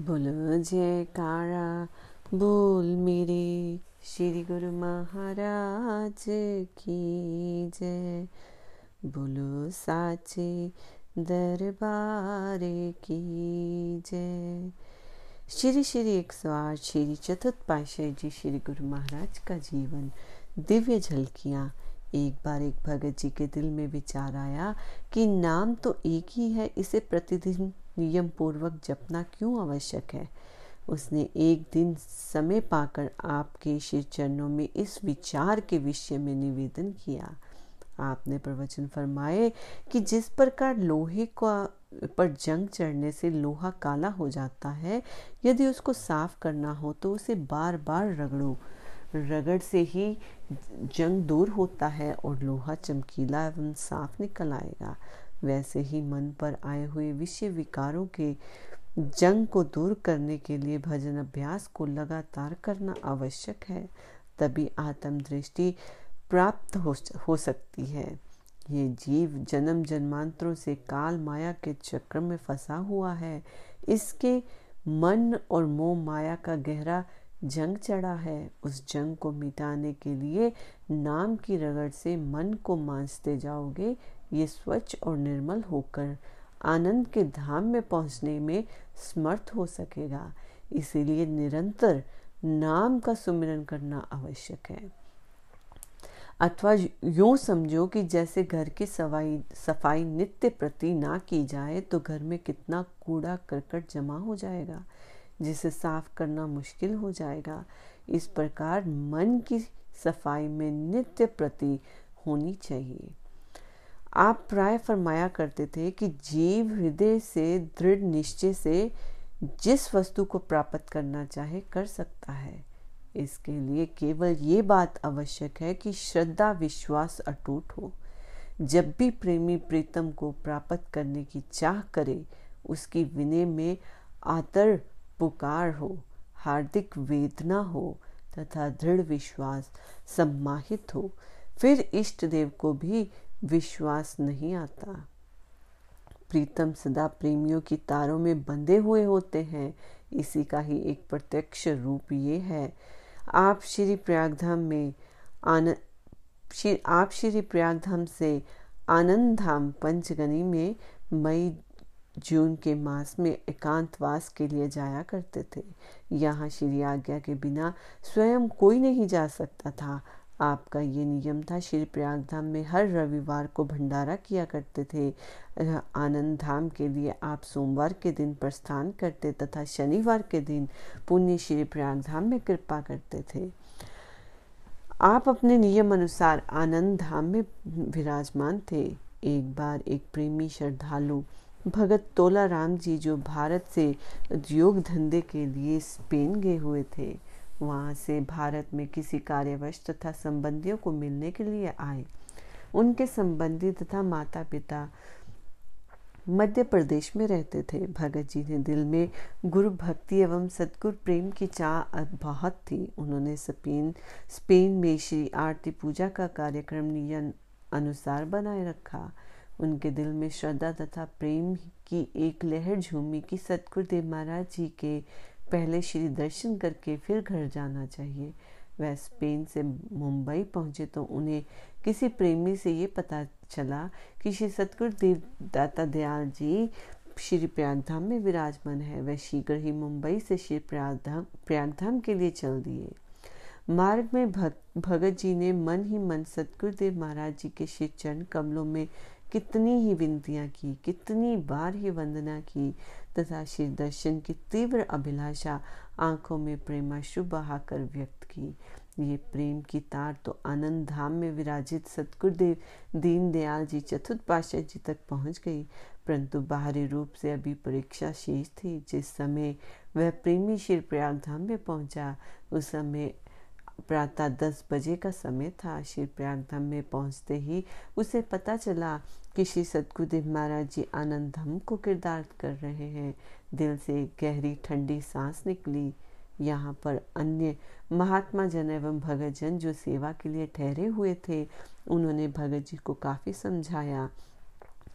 बोलो, जयकारा, बोल मेरे श्री गुरु महाराज की जय। बोलो, साचे दरबार की जय। श्री श्री एक सौ आठ, श्री चतुर्थ पाशाह जी, श्री गुरु महाराज का जीवन। दिव्य झलकियाँ। एक बार एक भगत जी के दिल में विचार आया कि नाम तो एक ही है, इसे प्रतिदिन नियम पूर्वक जपना क्यों आवश्यक है? उसने एक दिन समय पाकर आपके श्री चरणों में इस विचार के विषय में निवेदन किया। आपने प्रवचन फरमाए कि जिस प्रकार लोहे का, पर जंग चढ़ने से लोहा काला हो जाता है, यदि उसको साफ़ करना हो तो उसे बार बार रगड़ो। रगड़ से ही जंग दूर होता है और लोहा चमकीला एवं साफ़ निकल आएगा। वैसे ही मन पर आए हुए विषय विकारों के जंग को दूर करने के लिए भजन अभ्यास को लगातार करना आवश्यक है तभी आत्म दृष्टि प्राप्त हो, हो सकती है। ये जीव जन्म जन्मांतरों से काल माया के चक्र में फंसा हुआ है। इसके मन और मोह माया का गहरा जंग चढ़ा है, उस जंग को मिटाने के लिए नाम की रगड़ से मन को मांसते जाओगे, ये स्वच्छ और निर्मल होकर आनंद के धाम में पहुँचने में समर्थ हो सकेगा। इसीलिए निरंतर नाम का सुमिरन करना आवश्यक है। अथवा यूँ समझो कि जैसे घर की सफ़ाई सफ़ाई नित्य प्रति ना की जाए तो घर में कितना कूड़ा करकट जमा हो जाएगा। जिसे साफ़ करना मुश्किल हो जाएगा। इस प्रकार मन की सफ़ाई में नित्य प्रति होनी चाहिए। आप प्राय फरमाया करते थे कि जीव हृदय से दृढ़ निश्चय से जिस वस्तु को प्राप्त करना चाहे कर सकता है। इसके लिए केवल ये बात आवश्यक है कि श्रद्धा, विश्वास अटूट हो। जब भी प्रेमी प्रीतम को प्राप्त करने की चाह करे, उसकी विनय में आतर पुकार हो, हार्दिक वेदना हो तथा दृढ़ विश्वास सम्माहित हो, फिर इष्ट देव को भी विश्वास नहीं आता। प्रीतम सदा प्रेमियों की तारों में बंधे हुए होते हैं। इसी का ही एक प्रत्यक्ष रूप ये है। आप श्री प्रयागधाम में आनंद आप श्री प्रयागधाम से आनंद धाम पंचगनी में मई जून के मास में एकांतवास के लिए जाया करते थे। यहाँ श्री आज्ञा के बिना स्वयं कोई नहीं जा सकता था। आपका ये नियम था, श्री प्रयागधाम में हर रविवार को भंडारा किया करते थे। आनंद धाम के लिए आप सोमवार के दिन प्रस्थान करते तथा शनिवार के दिन पुण्य श्री प्रयाग धाम में कृपा करते थे। आप अपने नियम अनुसार आनंद धाम में विराजमान थे। एक बार एक प्रेमी श्रद्धालु भगत तोला राम जी जो भारत से उद्योग धंधे के लिए स्पेन गए हुए थे, वहाँ से भारत में किसी कार्यवश तथा संबंधियों को मिलने के लिए आए। उनके संबंधी तथा माता पिता मध्य प्रदेश में रहते थे। भगत जी ने दिल में गुरु भक्ति एवं सदगुरु प्रेम की चाह बहुत थी। उन्होंने स्पेन स्पेन में श्री आरती पूजा का कार्यक्रम नियम अनुसार बनाए रखा। उनके दिल में श्रद्धा तथा प्रेम की एक लहर झूमी कि सतगुरुदेव महाराज जी के पहले श्री दर्शन करके फिर घर जाना चाहिए। वह स्पेन से मुंबई पहुँचे तो उन्हें किसी प्रेमी से ये पता चला कि श्री सतगुरुदेव दाता दयाल जी श्री प्रयागधाम में विराजमान है। वह शीघ्र ही मुंबई से श्री प्रयागधाम प्रयागधाम के लिए चल दिए। मार्ग में भगत जी ने मन ही मन सतगुरुदेव महाराज जी के श्री चरण कमलों में कितनी ही विनतियाँ की, कितनी बार ही वंदना की। तथा श्री दर्शन की तीव्र अभिलाषा आँखों में प्रेमाशु बहाकर व्यक्त की। ये प्रेम की तार तो आनंद धाम में विराजित सतगुरुदेव दीन दयाल जी चतुर्थ पाशाह जी तक पहुँच गई परंतु बाहरी रूप से अभी परीक्षा शेष थी। जिस समय वह प्रेमी श्री प्रयाग धाम में पहुँचा, उस समय प्रातः दस बजे का समय था। श्री प्रयागधाम में पहुँचते ही उसे पता चला कि श्री सतगुरुदेव महाराज जी आनंद धाम को किरदार कर रहे हैं। दिल से गहरी ठंडी सांस निकली। यहाँ पर अन्य महात्मा जन एवं भगत जन जो सेवा के लिए ठहरे हुए थे, उन्होंने भगत जी को काफ़ी समझाया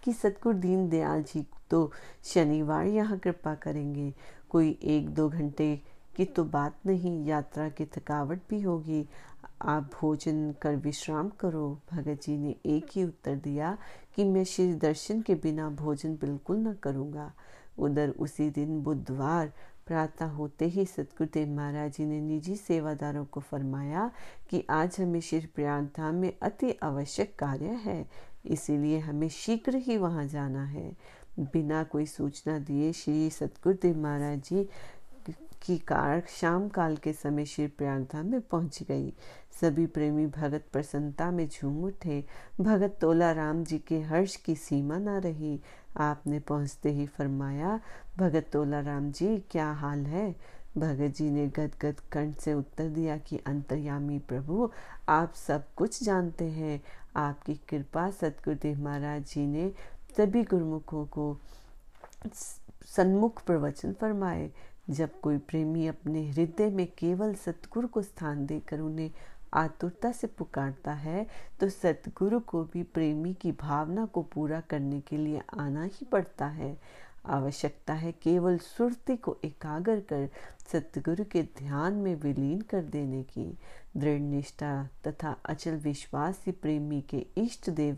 कि सतगुरु दीन दयाल जी तो शनिवार यहाँ कृपा करेंगे। कोई एक दो घंटे की तो बात नहीं, यात्रा की थकावट भी होगी। आप भोजन कर विश्राम करो। भगत जी ने एक ही उत्तर दिया कि मैं श्री दर्शन के बिना भोजन बिल्कुल न करूँगा। उधर उसी दिन बुधवार प्रातः होते ही सतगुरुदेव महाराज जी ने निजी सेवादारों को फरमाया कि आज हमें श्री प्रयाग धाम में अति आवश्यक कार्य है, इसीलिए हमें शीघ्र ही वहाँ जाना है। बिना कोई सूचना दिए श्री सतगुरुदेव महाराज जी की कार शाम काल के समय श्री प्रयागधाम में पहुँच गई। सभी प्रेमी भगत प्रसन्नता में झूम उठे। भगत तोला राम जी के हर्ष की सीमा न रही। आपने पहुँचते ही फरमाया, भगत तोला राम जी, क्या हाल है? भगत जी ने गदगद कंठ से उत्तर दिया कि, अंतर्यामी प्रभु, आप सब कुछ जानते हैं। आपकी कृपा सतगुरुदेव महाराज जी ने सभी गुरुमुखों को सन्मुख प्रवचन फरमाए। जब कोई प्रेमी अपने हृदय में केवल सतगुरु को स्थान देकर उन्हें आतुरता से पुकारता है तो सतगुरु को भी प्रेमी की भावना को पूरा करने के लिए आना ही पड़ता है। आवश्यकता है केवल सुरति को एकाग्र कर सतगुरु के ध्यान में विलीन कर देने की। दृढ़ निष्ठा तथा अचल विश्वास ही प्रेमी के इष्ट देव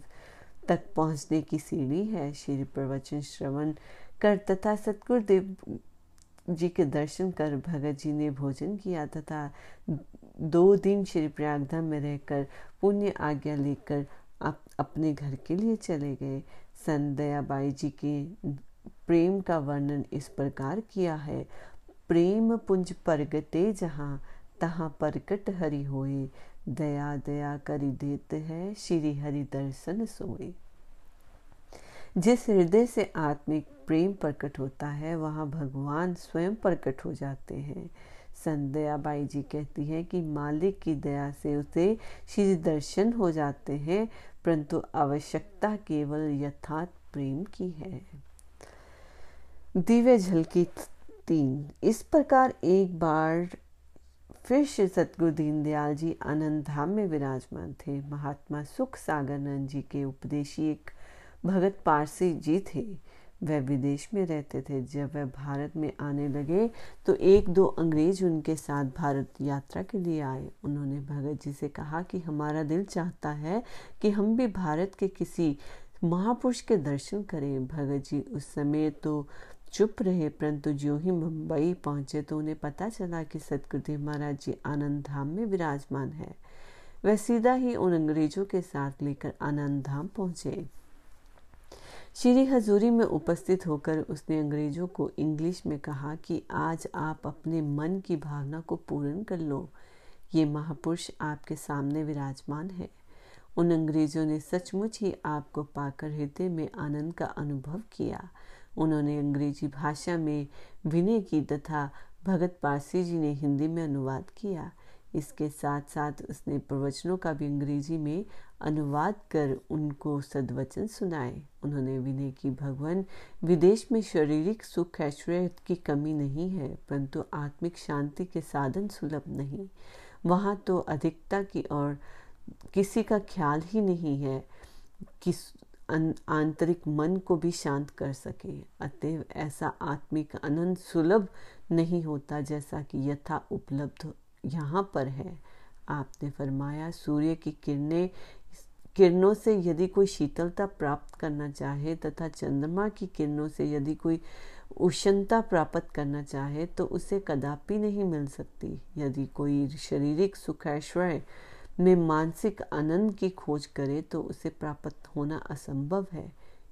तक पहुँचने की सीढ़ी है। श्री प्रवचन श्रवण कर तथा सतगुरु देव जी के दर्शन कर भगत जी ने भोजन किया तथा दो दिन श्री प्रयागधाम में रहकर पुण्य आज्ञा लेकर अप, अपने घर के लिए चले गए। सन दयाबाई जी के प्रेम का वर्णन इस प्रकार किया है। प्रेम पुंज परगटे जहाँ तहाँ परकट हरि होए। दया दया करी देते है श्री हरि दर्शन सोए। जिस हृदय से आत्मिक प्रेम प्रकट होता है, वहाँ भगवान स्वयं प्रकट हो जाते हैं। संदया बाई जी कहती हैं कि मालिक की दया से उसे श्री दर्शन हो जाते हैं, परंतु आवश्यकता केवल यथार्थ प्रेम की है। दिव्य झलकी तीन। इस प्रकार एक बार फिर श्री सतगुरु दीनदयाल जी आनंद धाम में विराजमान थे। महात्मा सुख सागर नंद जी के उपदेशी एक भगत पारसी जी थे। वह विदेश में रहते थे। जब वह भारत में आने लगे तो एक दो अंग्रेज़ उनके साथ भारत यात्रा के लिए आए। उन्होंने भगत जी से कहा कि हमारा दिल चाहता है कि हम भी भारत के किसी महापुरुष के दर्शन करें। भगत जी उस समय तो चुप रहे, परंतु जो ही मुंबई पहुँचे तो उन्हें पता चला कि सतगुरुदेव महाराज जी आनंद धाम में विराजमान है। वह सीधा ही उन अंग्रेज़ों के साथ लेकर आनंद धाम पहुँचे। श्री हजूरी में उपस्थित होकर उसने अंग्रेज़ों को इंग्लिश में कहा कि आज आप अपने मन की भावना को पूर्ण कर लो। ये महापुरुष आपके सामने विराजमान है। उन अंग्रेज़ों ने सचमुच ही आपको पाकर हृदय में आनंद का अनुभव किया। उन्होंने अंग्रेज़ी भाषा में विनय की तथा भगत पारसी जी ने हिंदी में अनुवाद किया। इसके साथ साथ उसने प्रवचनों का भी अंग्रेज़ी में अनुवाद कर उनको सदवचन सुनाए। उन्होंने विनय की, भगवान, विदेश में शारीरिक सुख ऐश्वर्य की कमी नहीं है, परंतु आत्मिक शांति के साधन सुलभ नहीं। वहाँ तो अधिकता की और किसी का ख्याल ही नहीं है कि आंतरिक मन को भी शांत कर सके। अतएव ऐसा आत्मिक आनंद सुलभ नहीं होता जैसा कि यथा उपलब्ध यहाँ पर है। आपने फरमाया, सूर्य की किरणें किरणों से यदि कोई शीतलता प्राप्त करना चाहे तथा चंद्रमा की किरणों से यदि कोई उष्णता प्राप्त करना चाहे तो उसे कदापि नहीं मिल सकती। यदि कोई शारीरिक सुख ऐश्वर्य में मानसिक आनंद की खोज करे तो उसे प्राप्त होना असंभव है।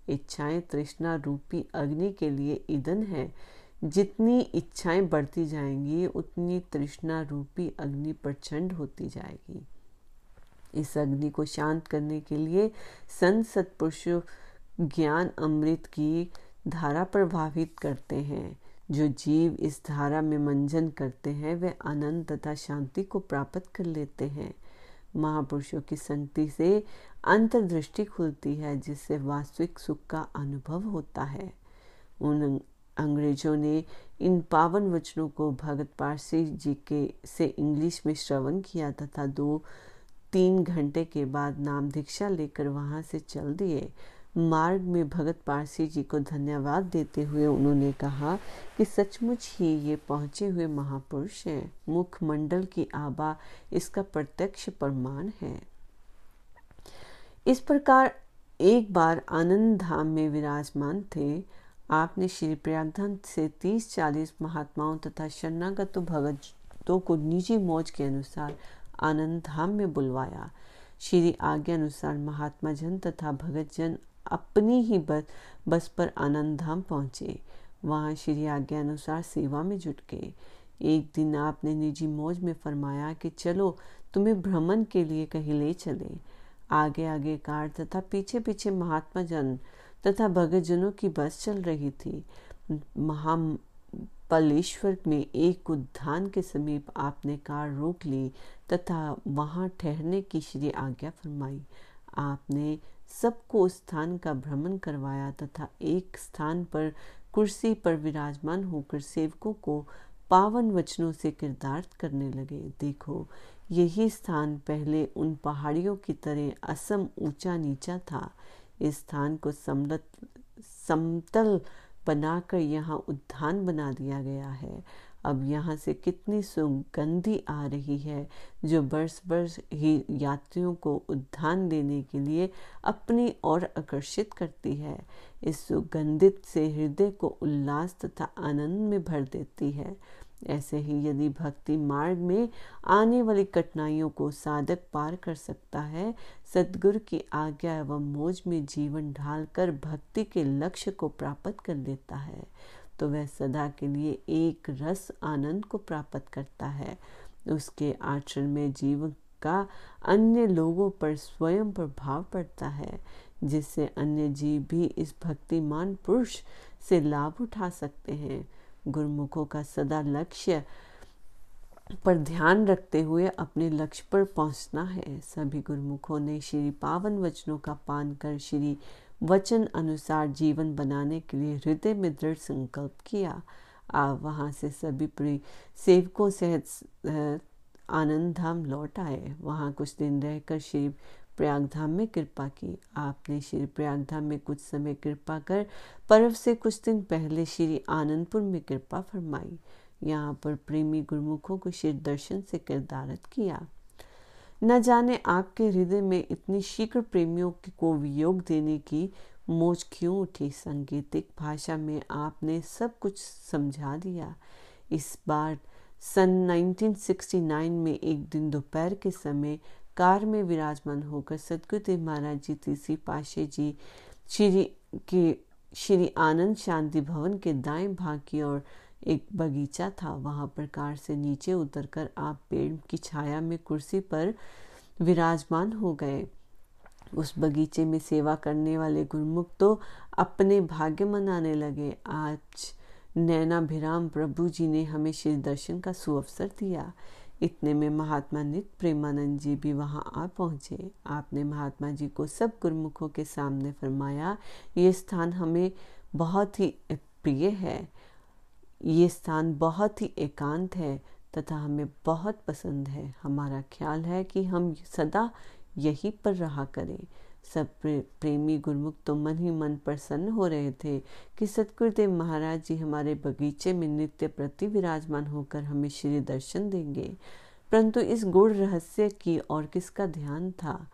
इच्छाएँ तृष्णा रूपी अग्नि के लिए ईंधन है। जितनी इच्छाएँ बढ़ती जाएँगी, उतनी तृष्णा रूपी अग्नि प्रचंड होती जाएगी। इस अग्नि को शांत करने के लिए संत सत्पुरुषों ज्ञान अमृत की धारा प्रभावित करते हैं। जो जीव इस धारा में मंजन करते हैं, वे आनंद तथा शांति को प्राप्त कर लेते हैं। महापुरुषों की संगति से अंतर्दृष्टि खुलती है, जिससे वास्तविक सुख का अनुभव होता है। उन अंग्रेज़ों ने इन पावन वचनों को भगत पारसी जी के से इंग्लिश में श्रवण किया तथा दो तीन घंटे के बाद नाम दीक्षा लेकर वहाँ से चल दिए। मार्ग में भगत पारसी जी को धन्यवाद देते हुए उन्होंने कहा कि सचमुच ही ये पहुँचे हुए महापुरुष हैं। मुखमंडल की आबा इसका प्रत्यक्ष प्रमाण है। इस प्रकार एक बार आनंद धाम में विराजमान थे। आपने श्री प्रयागधाम से तीस चालीस महात्माओं तथा शरणागत भगतों को निजी मौज के अनुसार आनंद धाम में बुलवाया। श्री आज्ञा अनुसार महात्मा जन तथा भगत जन अपनी ही बस बस पर आनंद धाम पहुँचे। वहाँ श्री आज्ञा अनुसार सेवा में जुट गए। एक दिन आपने निजी मौज में फरमाया कि चलो, तुम्हें भ्रमण के लिए कहीं ले चले। आगे आगे कार तथा पीछे पीछे महात्मा जन तथा भगत जनों की बस चल रही थी। महापलेश्वर में एक उद्यान के समीप आपने कार रोक ली तथा वहाँ ठहरने की श्री आज्ञा फरमाई। आपने सबको उस स्थान का भ्रमण करवाया तथा एक स्थान पर कुर्सी पर विराजमान होकर सेवकों को पावन वचनों से किरदार्थ करने लगे। देखो, यही स्थान पहले उन पहाड़ियों की तरह असम ऊँचा नीचा था। इस स्थान को समतल बनाकर यहाँ उद्यान बना दिया गया है। अब यहाँ से कितनी सुगंधी आ रही है जो बर्स बरस ही यात्रियों को उद्यान देने के लिए अपनी ओर आकर्षित करती है। इस सुगंधित से हृदय को उल्लास तथा आनंद में भर देती है। ऐसे ही यदि भक्ति मार्ग में आने वाली कठिनाइयों को साधक पार कर सकता है, सदगुरु की आज्ञा एवं मोज में जीवन ढालकर भक्ति के लक्ष्य को प्राप्त कर लेता है तो वह सदा के लिए एक रस आनंद को प्राप्त करता है। उसके आचरण में जीवन का अन्य लोगों पर स्वयं प्रभाव पड़ता है, जिससे अन्य जीव भी इस भक्तिमान पुरुष से लाभ उठा सकते हैं। गुरुमुखों का सदा लक्ष्य पर ध्यान रखते हुए अपने लक्ष्य पर पहुँचना है। सभी गुरुमुखों ने श्री पावन वचनों का पान कर श्री वचन अनुसार जीवन बनाने के लिए हृदय में दृढ़ संकल्प किया। आ वहाँ से सभी प्रिय सेवकों सहित आनंद धाम लौट आए। वहाँ कुछ दिन रहकर श्री प्रयागधाम में कृपा की। आपने श्री प्रयागधाम में कुछ समय कृपा कर पर्व से कुछ दिन पहले श्री आनंदपुर में कृपा फरमाई। यहाँ पर प्रेमी गुरुमुखों को श्री दर्शन से किरदारत किया। न जाने आपके हृदय में इतनी शीघ्र प्रेमियों को वियोग देने की मोज क्यों उठी। सांगीतिक भाषा में आपने सब कुछ समझा दिया। इस बार सन 1969 में एक दिन दोपहर के समय कार में विराजमान होकर सदगुरुदेव महाराज जी तीसरी पाशे जी श्री के, श्री आनंद शांति भवन के दाएँ भाग की ओर एक बगीचा था। वहाँ पर कार से नीचे उतरकर आप पेड़ की छाया में कुर्सी पर विराजमान हो गए। उस बगीचे में सेवा करने वाले गुरुमुख तो अपने भाग्य मनाने लगे। आज नैना भिराम प्रभु जी ने हमें श्री दर्शन का सुअवसर दिया। इतने में महात्मा नित प्रेमानंद जी भी वहाँ आ पहुँचे। आपने महात्मा जी को सब गुरमुखों के सामने फरमाया, ये स्थान हमें बहुत ही प्रिय है। ये स्थान बहुत ही एकांत है तथा हमें बहुत पसंद है। हमारा ख्याल है कि हम सदा यहीं पर रहा करें। सब प्रेमी गुरमुख तो मन ही मन प्रसन्न हो रहे थे कि सतगुरुदेव महाराज जी हमारे बगीचे में नित्य प्रति विराजमान होकर हमें श्री दर्शन देंगे। परंतु इस गुण रहस्य की और किसका ध्यान था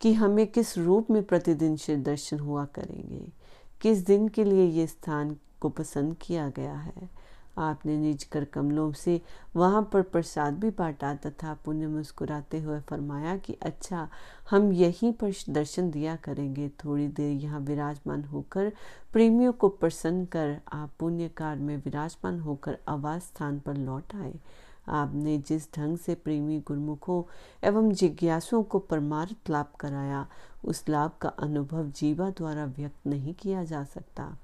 कि हमें किस रूप में प्रतिदिन श्री दर्शन हुआ करेंगे? किस दिन के लिए ये स्थान को पसंद किया गया है? आपने निज कर कमलों से वहाँ पर प्रसाद भी बांटा तथा पुण्य मुस्कुराते हुए फरमाया कि अच्छा हम यहीं पर दर्शन दिया करेंगे। थोड़ी देर यहाँ विराजमान होकर प्रेमियों को प्रसन्न कर आप पुण्य कार में विराजमान होकर आवास स्थान पर लौट आए। आपने जिस ढंग से प्रेमी गुरमुखों एवं जिज्ञासुओं को परमार्थ लाभ कराया, उस लाभ का अनुभव जीवा द्वारा व्यक्त नहीं किया जा सकता।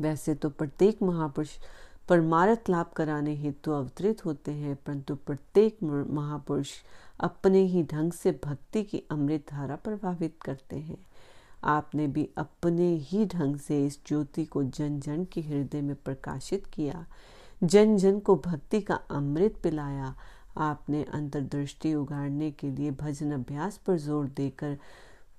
वैसे तो प्रत्येक महापुरुष परमारथ लाभ कराने हेतु अवतरित होते हैं, परंतु प्रत्येक महापुरुष अपने ही ढंग से भक्ति की अमृत धारा प्रभावित करते हैं। आपने भी अपने ही ढंग से इस ज्योति को जन जन के हृदय में प्रकाशित किया। जन जन को भक्ति का अमृत पिलाया। आपने अंतर्दृष्टि उगाड़ने के लिए भजन अभ्यास पर ज़ोर देकर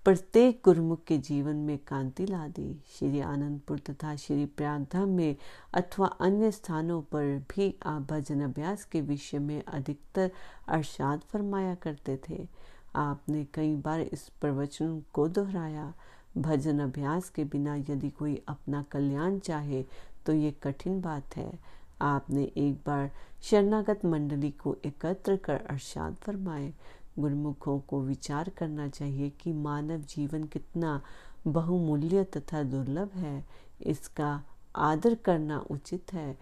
प्रत्येक गुरुमुख के जीवन में कांति ला दी श्री आनंदपुर तथा श्री प्रयागधाम में अथवा अन्य स्थानों पर भी आप भजन अभ्यास के विषय में अधिकतर अरशाद फरमाया करते थे। आपने कई बार इस प्रवचन को दोहराया। भजन अभ्यास के बिना यदि कोई अपना कल्याण चाहे तो ये कठिन बात है। आपने एक बार शरणागत मंडली को एकत्र कर अरशाद फरमाए। गुरुमुखों को विचार करना चाहिए कि मानव जीवन कितना बहुमूल्य तथा दुर्लभ है। इसका आदर करना उचित है।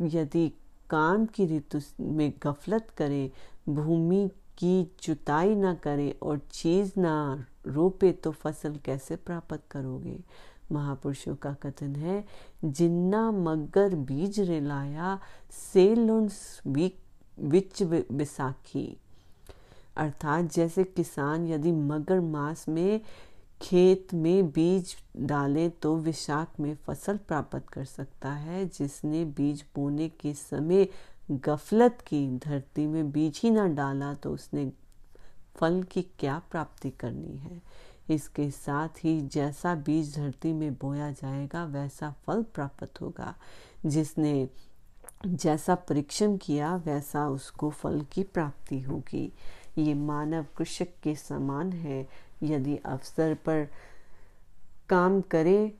यदि काम की ऋतु में गफलत करे, भूमि की जुताई ना करे और चीज़ ना रोपे तो फ़सल कैसे प्राप्त करोगे? महापुरुषों का कथन है, जिन्ना मगर बीज रिलाया, से विच विसाखी। अर्थात जैसे किसान यदि मगर मास में खेत में बीज डाले तो विशाख में फ़सल प्राप्त कर सकता है, जिसने बीज बोने के समय गफलत की, धरती में बीज ही ना डाला तो उसने फल की क्या प्राप्ति करनी है। इसके साथ ही जैसा बीज धरती में बोया जाएगा, वैसा फल प्राप्त होगा। जिसने जैसा परीक्षण किया, वैसा उसको फल की प्राप्ति होगी। ये मानव कृषक के समान है। यदि अवसर पर काम करे,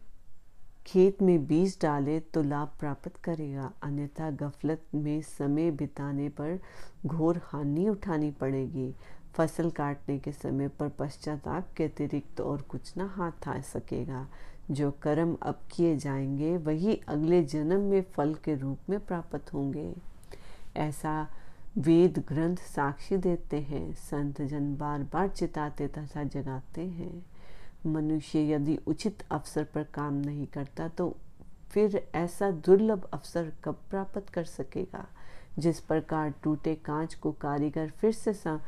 खेत में बीज डाले तो लाभ प्राप्त करेगा। अन्यथा गफलत में समय बिताने पर घोर हानि उठानी पड़ेगी। फ़सल काटने के समय पर पश्चाताप के अतिरिक्त तो और कुछ ना हाथ आ सकेगा। जो कर्म अब किए जाएँगे, वही अगले जन्म में फल के रूप में प्राप्त होंगे। ऐसा वेद ग्रंथ साक्षी देते हैं संत जन बार बार चिताते तथा जगाते हैं। मनुष्य यदि उचित अवसर पर काम नहीं करता तो फिर ऐसा दुर्लभ अवसर कब प्राप्त कर सकेगा? जिस प्रकार टूटे कांच को कारीगर फिर से सा,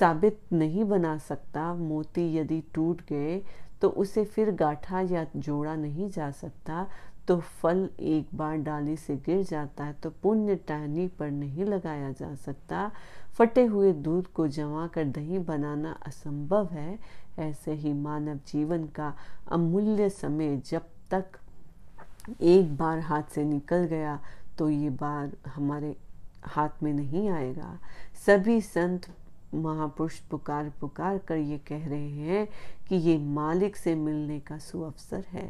साबित नहीं बना सकता मोती यदि टूट गए तो उसे फिर गाठा या जोड़ा नहीं जा सकता। तो फल एक बार डाली से गिर जाता है तो पुण्य टहनी पर नहीं लगाया जा सकता। फटे हुए दूध को जमा कर दही बनाना असंभव है। ऐसे ही मानव जीवन का अमूल्य समय जब तक एक बार हाथ से निकल गया तो ये बार हमारे हाथ में नहीं आएगा। सभी संत महापुरुष पुकार पुकार कर ये कह रहे हैं कि ये मालिक से मिलने का सुअवसर है।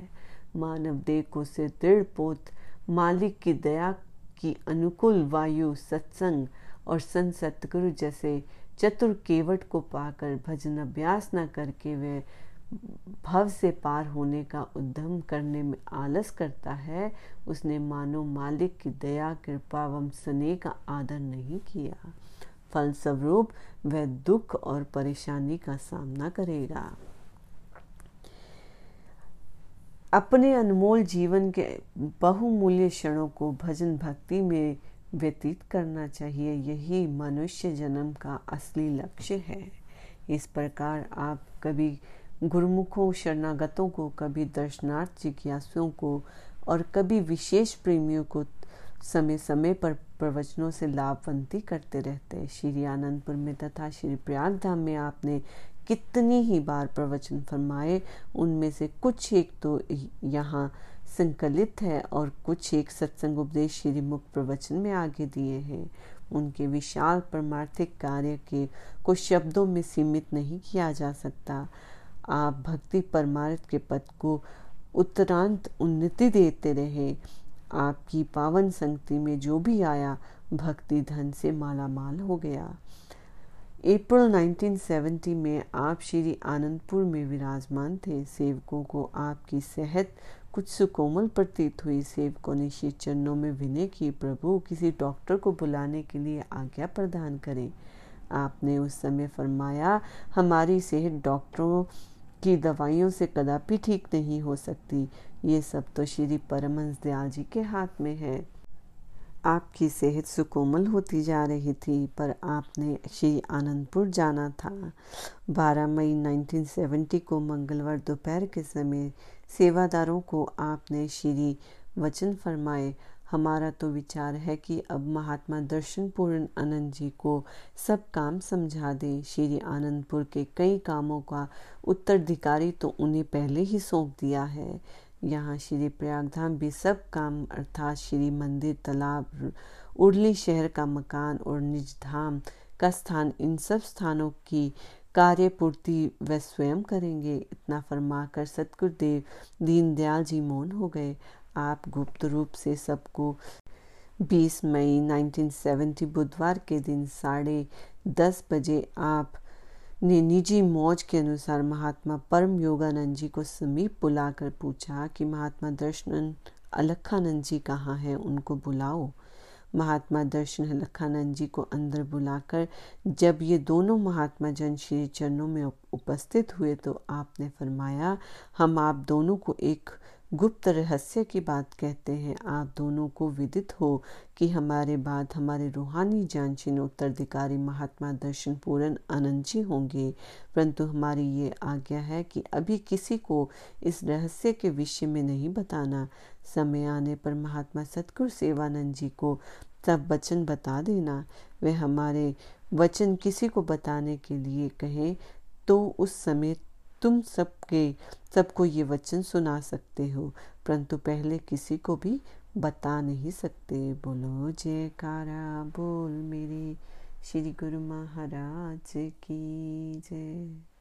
मानव को से दृढ़ पोत, मालिक की दया की अनुकूल वायु, सत्संग और संत सतगुरु जैसे चतुर केवट को पाकर भजन अभ्यास न करके वे भव से पार होने का उद्यम करने में आलस करता है, उसने मानो मालिक की दया, कृपा व स्नेह का आदर नहीं किया। फलस्वरूप वह दुख और परेशानी का सामना करेगा। अपने अनमोल जीवन के बहुमूल्य क्षणों को भजन भक्ति में व्यतीत करना चाहिए। यही मनुष्य जन्म का असली लक्ष्य है। इस प्रकार आप कभी गुरुमुखों, शरणागतों को, कभी दर्शनार्थ जिज्ञासुओं को और कभी विशेष प्रेमियों को समय समय पर प्रवचनों से लाभवंती करते रहते श्री आनंदपुर में तथा श्री प्रयागधाम में आपने कितनी ही बार प्रवचन फरमाए, उनमें से कुछ एक तो यहाँ संकलित है और कुछ एक सत्संग उपदेश श्री मुख प्रवचन में आगे दिए हैं। उनके विशाल परमार्थिक कार्य के को शब्दों में सीमित नहीं किया जा सकता। आप भक्ति परमार्थ के पद को उत्तरांत उन्नति देते रहे। आपकी पावन संगति में जो भी आया, भक्ति धन से माला माल हो गया। अप्रैल 1970 में आप श्री आनंदपुर में विराजमान थे। सेवकों को आपकी सेहत कुछ सुकोमल प्रतीत हुई। सेवकों ने श्री चरणों में विनय की प्रभु, किसी डॉक्टर को बुलाने के लिए आज्ञा प्रदान करें। आपने उस समय फरमाया, हमारी सेहत डॉक्टरों की दवाइयों से कदापि ठीक नहीं हो सकती। ये सब तो श्री परमंश दयाल जी के हाथ में है। आपकी सेहत सुकोमल होती जा रही थी, पर आपने श्री आनंदपुर जाना था। 12 मई 1970 को मंगलवार दोपहर के समय सेवादारों को आपने श्री वचन फरमाए। हमारा तो विचार है कि अब महात्मा दर्शन पूर्ण आनंद जी को सब काम समझा दे। श्री आनंदपुर के कई कामों का उत्तराधिकारी तो उन्हें पहले ही सौंप दिया है। यहाँ श्री प्रयागधाम भी सब काम अर्थात श्री मंदिर, तालाब, उर्ली शहर का मकान और निज धाम का स्थान इन सब स्थानों की कार्य पूर्ति व स्वयं करेंगे। इतना फरमाकर सतगुरुदेव दीनदयाल जी मौन हो गए। आप गुप्त रूप से सबको 20 मई 1970 बुधवार के दिन साढ़े दस बजे आप ने निजी मौज के अनुसार महात्मा परम योगानंद जी को समीप बुलाकर पूछा कि महात्मा दर्शन अलखानंद जी कहाँ हैं? उनको बुलाओ। महात्मा दर्शन अलखानंद जी को अंदर बुलाकर, जब ये दोनों महात्मा जन श्री चरणों में उपस्थित हुए तो आपने फरमाया, हम आप दोनों को एक गुप्त रहस्य की बात कहते हैं। आप दोनों को विदित हो कि हमारे बाद हमारे रूहानी जानशीन उत्तराधिकारी महात्मा दर्शन पूरन आनंद जी होंगे। परंतु हमारी ये आज्ञा है कि अभी किसी को इस रहस्य के विषय में नहीं बताना। समय आने पर महात्मा सतगुरु सेवानंद जी को सब वचन बता देना। वे हमारे वचन किसी को बताने के लिए कहें तो उस समय तुम सबके, सबको ये वचन सुना सकते हो, परंतु पहले किसी को भी बता नहीं सकते। बोलो, जयकारा, बोल मेरे श्री गुरु महाराज की जय।